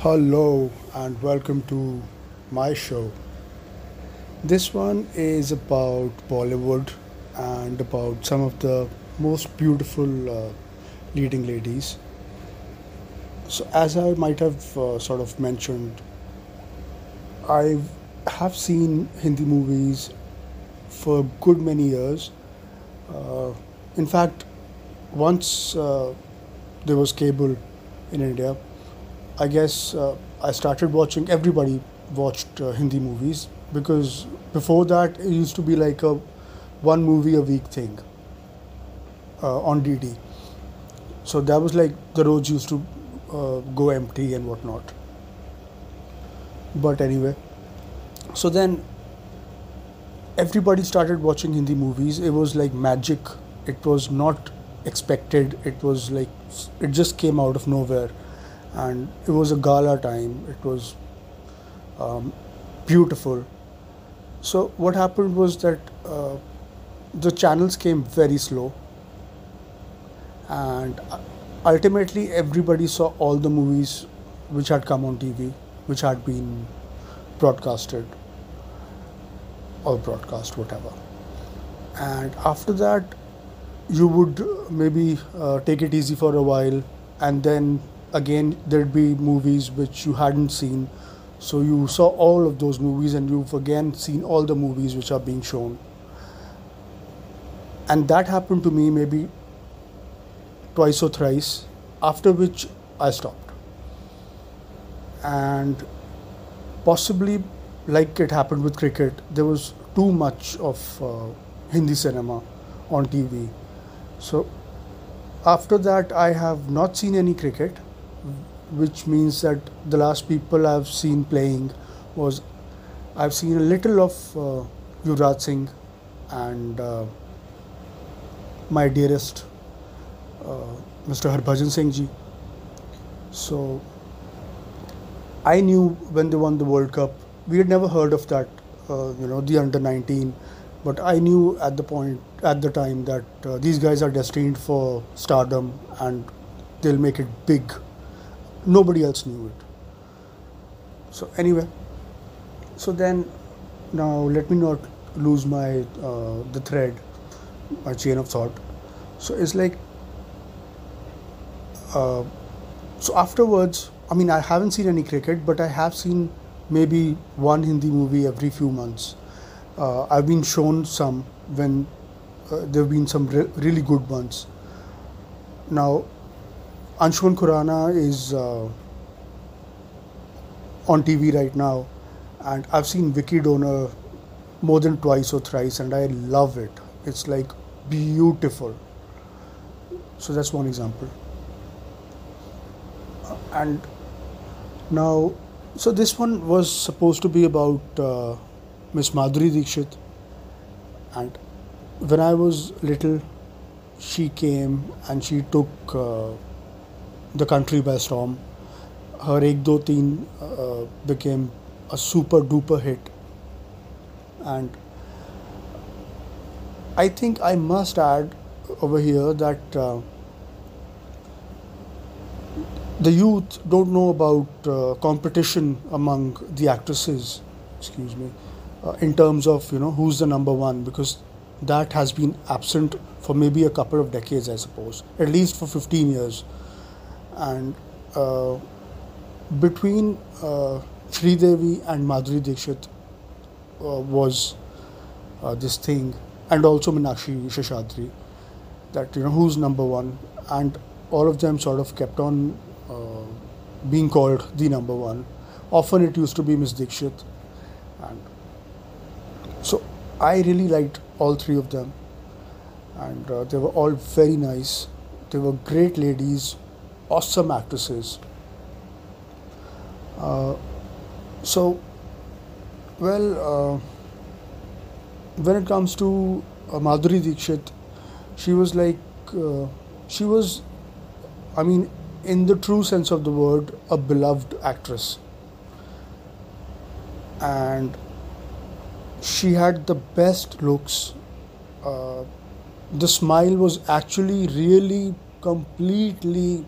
Hello and welcome to my show. This one is about Bollywood and about some of the most beautiful uh, leading ladies. So, as I might have uh, sort of mentioned, I have seen Hindi movies for a good many years. Uh, in fact, once uh, there was cable in India, I guess uh, I started watching. Everybody watched uh, Hindi movies because before that it used to be like a one movie a week thing uh, on DD. So that was like the roads used to uh, go empty and whatnot. But anyway, so then everybody started watching Hindi movies. It was like magic. It was not expected. It was like it just came out of nowhere, and it was a gala time. It was um, beautiful. So what happened was that uh, the channels came very slow, and uh, ultimately everybody saw all the movies which had come on TV, which had been broadcasted or broadcast, whatever. And after that, you would uh, maybe uh, take it easy for a while, and then again there'd be movies which you hadn't seen. So you saw all of those movies, and you've again seen all the movies which are being shown. And that happened to me maybe twice or thrice, after which I stopped. And possibly like it happened with cricket, there was too much of uh, Hindi cinema on TV. So after that, I have not seen any cricket, which means that the last people I've seen playing was I've seen a little of uh, Yuvraj Singh and uh, my dearest uh, Mr. Harbhajan Singh ji. So I knew when they won the World Cup, we had never heard of that, uh, you know, the under 19. But I knew at the point, at the time, that uh, these guys are destined for stardom and they'll make it big. Nobody else knew it. So, anyway, so then now let me not lose my uh, the thread, my chain of thought. So, it's like, uh, so afterwards, I mean, I haven't seen any cricket, but I have seen maybe one Hindi movie every few months. Uh, I've been shown some when uh, there have been some re- really good ones. Now, Anshuman Khurana is uh, on TV right now, and I've seen Vicky Donor more than twice or thrice, and I love it. It's like beautiful. So that's one example. And now, so this one was supposed to be about uh, Miss Madhuri Dixit, and when I was little, she came and she took uh, the country by storm. Her Ek Do Teen uh, became a super duper hit, and I think I must add over here that uh, the youth don't know about uh, competition among the actresses. Excuse me, uh, in terms of you know who's the number one because that has been absent for maybe a couple of decades, I suppose, at least for 15 years. And uh, between uh, Sri Devi and Madhuri Dixit uh, was uh, this thing, and also Meenakshi Seshadri, that you know who's number one, and all of them sort of kept on uh, being called the number one. Often it used to be Miss Dixit, and I really liked all three of them, and uh, they were all very nice. They were great ladies, awesome actresses. Uh, so, well, uh, when it comes to uh, Madhuri Dixit, she was like, uh, she was, I mean, in the true sense of the word, a beloved actress. And she had the best looks. Uh, the smile was actually really completely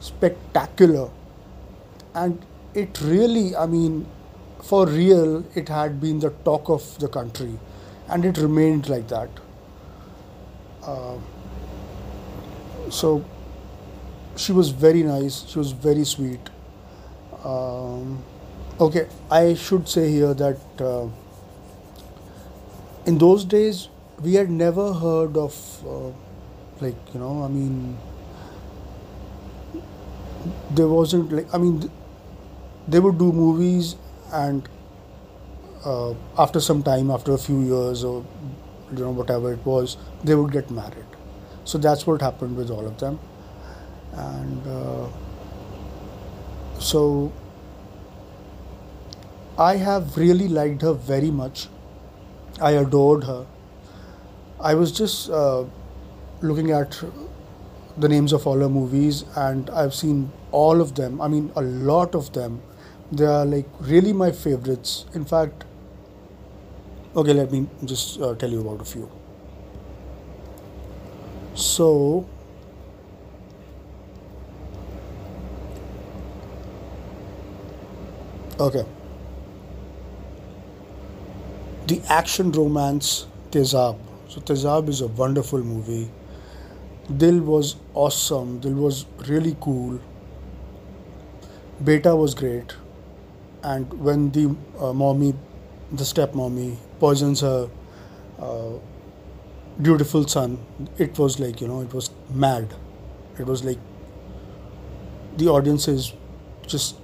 spectacular. And it really i mean for real it had been the talk of the country. And it remained like that. Uh, so she was very nice. She was very sweet. Um, okay i should say here that uh, in those days we had never heard of uh, like you know i mean there wasn't like i mean they would do movies and uh, after some time after a few years or you know whatever it was they would get married. So that's what happened with all of them. And uh, so i have really liked her very much i adored her. I was just uh, looking at the names of all her movies and i've seen all of them. I mean a lot of them. They are like really my favorites. In fact okay let me just uh, tell you about a few. So okay the action romance Tezab. So Tezab is a wonderful movie. Dil was awesome. Dil was really cool. Beta was great and when the uh, mommy, the step mommy, poisons her uh, beautiful son, it was like, you know, it was mad. It was like the audience is just,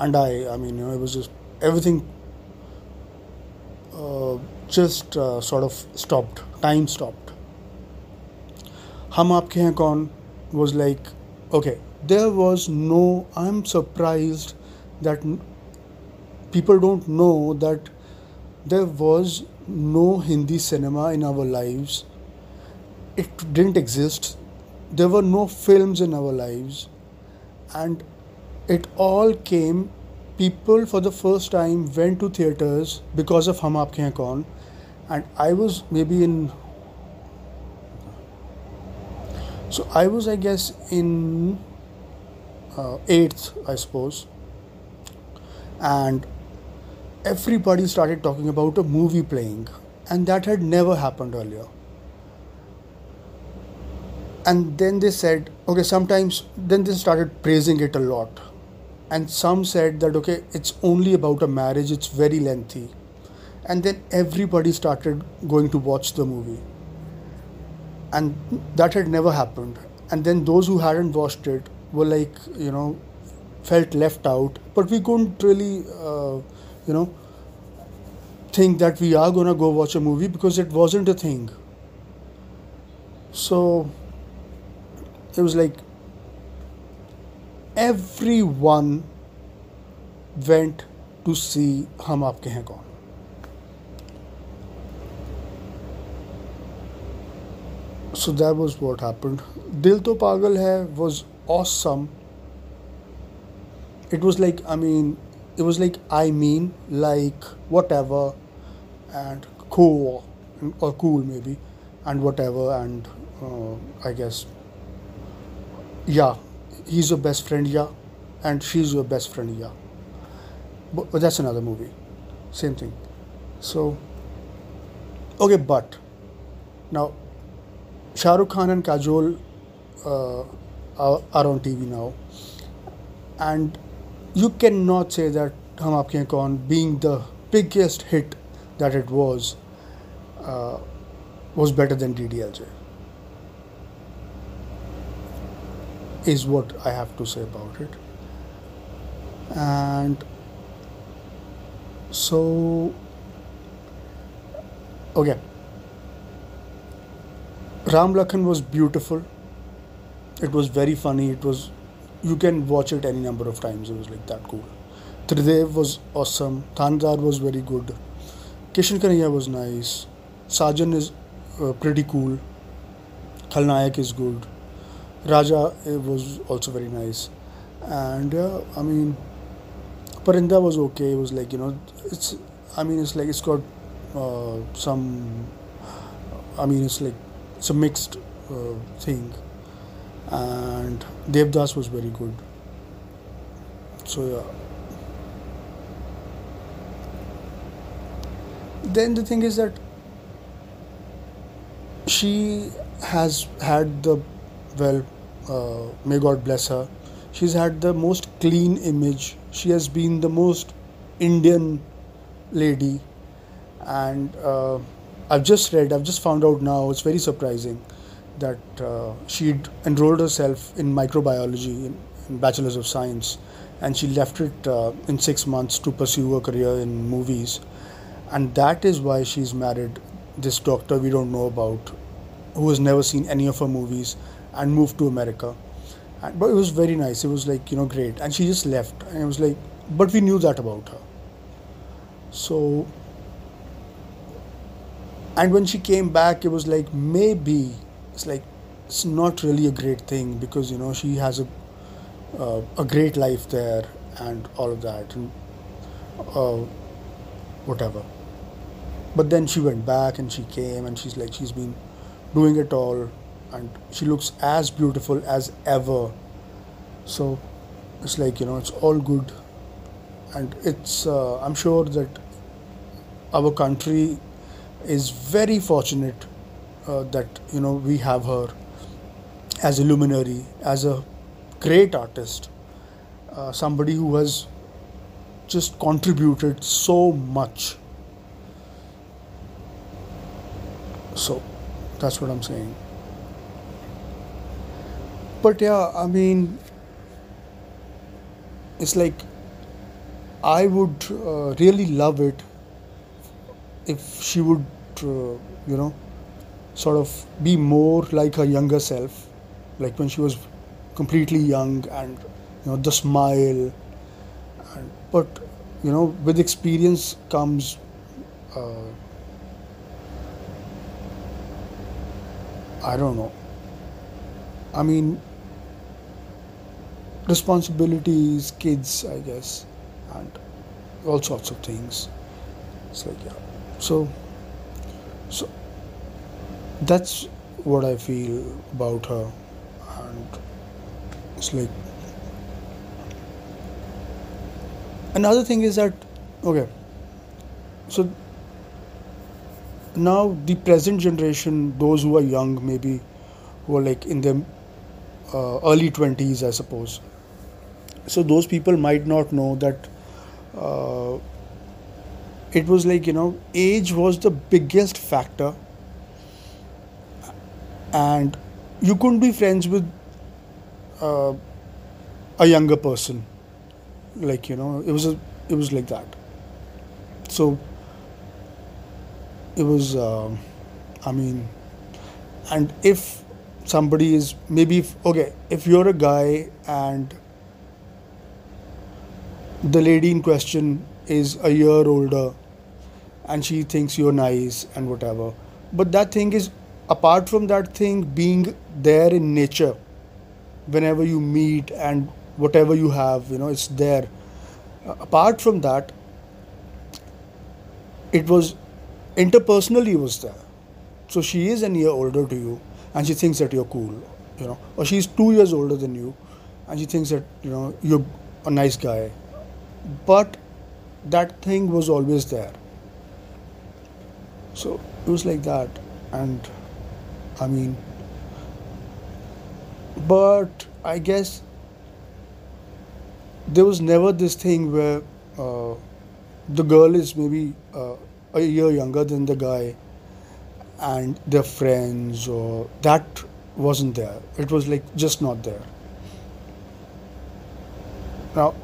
and I, I mean, you know, it was just everything just uh, sort of stopped, time stopped. Hum Aapke Hain Kaun was like, okay, there was no, I'm surprised that people don't know that there was no Hindi cinema in our lives. It didn't exist. There were no films in our lives. And it all came. People for the first time went to theaters because of Hum Aapke Hain Kaun. And I was maybe in. So I was, I guess, in uh, eighth, I suppose. And everybody started talking about a movie playing, and that had never happened earlier. And then they said, okay, sometimes, then they started praising it a lot. And some said that, okay, it's only about a marriage, it's very lengthy. And then everybody started going to watch the movie. And that had never happened. And then those who hadn't watched it were like, you know, felt left out. But we couldn't really. Uh, you know, think that we are gonna go watch a movie because it wasn't a thing. So it was like everyone went to see Hum Aapke Hain Kaun. So that was what happened. Dil To Pagal Hai was awesome. It was like, I mean, it was like I mean, like whatever, and cool or cool maybe, and whatever, and uh, I guess yeah, he's your best friend, yeah, and she's your best friend, yeah. But, but that's another movie, same thing. So okay, but now Shah Rukh Khan and Kajol uh, are, are on TV now, and you cannot say that Hum Aapke Hain Kaun being the biggest hit that it was uh, was better than DDLJ is what I have to say about it and so okay Ram Lakhan was beautiful it was very funny it was you can watch it any number of times. It was like that cool. Tridev was awesome. Thanedar was very good. Kishan Kanhaiya was nice. Sajan is uh, pretty cool. Khalnayak is good. Raja was also very nice. And yeah, I mean, Parinda was okay. It was like, you know, it's, I mean, it's like it's got uh, some I mean, it's like it's a mixed uh, thing, and Devdas was very good. So yeah. Then the thing is that she has had the well, uh, may God bless her. She's had the most clean image. She has been the most Indian lady, and uh, I've just read, I've just found out now. It's very surprising that uh, she'd enrolled herself in microbiology in, in Bachelor's of Science, and she left it uh, in six months to pursue a career in movies, and that is why she's married this doctor we don't know about, who has never seen any of her movies, and moved to America. And, but it was very nice. It was like you know great, and she just left, and it was like, but we knew that about her. So, and when she came back, it was like maybe it's like it's not really a great thing because you know she has a uh, a great life there and all of that and uh, whatever. But then she went back and she came and she's like she's been doing it all and she looks as beautiful as ever. So it's like you know it's all good and it's uh, I'm sure that our country is very fortunate uh, that you know we have her as a luminary, as a great artist, uh, somebody who has just contributed so much. So that's what I'm saying. But yeah, I mean, it's like I would uh, really love it if she would, uh, you know, sort of be more like her younger self, like when she was completely young and, you know, the smile. And, but, you know, with experience comes. Uh, I don't know. I mean, responsibilities, kids, I guess, and all sorts of things. It's like, yeah. So, so that's what I feel about her, and it's like another thing is that okay, so now the present generation, those who are young, maybe who are like in their uh, early 20s, I suppose. So those people might not know that uh, it was like, you know, age was the biggest factor. And you couldn't be friends with uh, a younger person. Like, you know, it was a, it was like that. So it was, uh, I mean, and if somebody is maybe if, okay if you're a guy and the lady in question is a year older and she thinks you're nice and whatever. But that thing is apart from that thing being there in nature whenever you meet and whatever you have you know it's there. Apart from that it was interpersonally was there. So she is a year older to you and she thinks that you're cool, you know, or she's two years older than you, and she thinks that you know you're a nice guy, but that thing was always there. So it was like that, and I mean, but I guess there was never this thing where uh, the girl is maybe uh, a year younger than the guy and their friends or that wasn't there it was like just not there now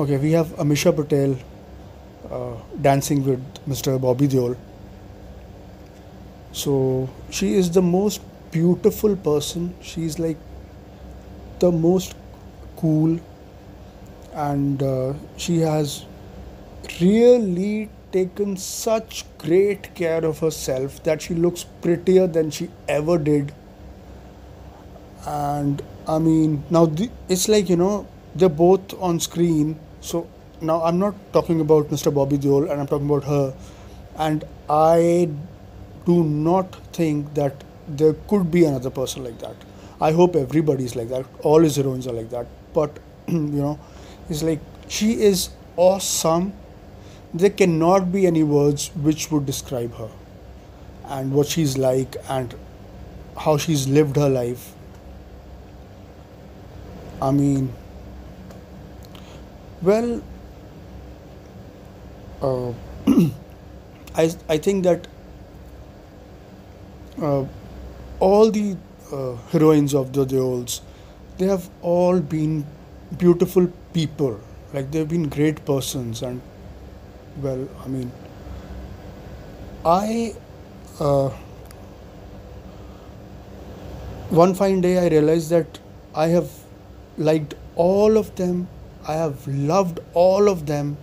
okay we have amisha patel uh, dancing with mr bobby deol so she is the most beautiful person she's like the most cool and uh, she has really taken such great care of herself that she looks prettier than she ever did. And I mean, now the, it's like, you know, they're both on screen. So now I'm not talking about Mr. Bobby Deol and I'm talking about her. And I do not think that there could be another person like that. I hope everybody's like that. All his heroines are like that. But you know, it's like she is awesome. There cannot be any words which would describe her and what she's like and how she's lived her life. I mean, well, uh, I I think that uh, all the uh, heroines of the Deols, they have all been beautiful people. Like they've been great persons, and well, I mean, I. Uh, one fine day, I realized that I have liked all of them. I have loved all of them.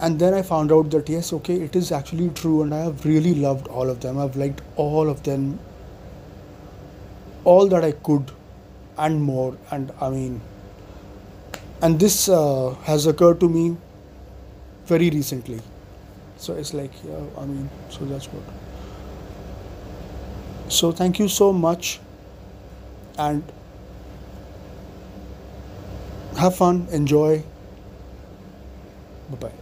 And then I found out that yes, okay, it is actually true, and I have really loved all of them. I've liked all of them all that I could and more. And I mean, and this uh, has occurred to me very recently. So it's like, yeah, I mean, so that's what. So thank you so much and have fun, enjoy. Bye bye.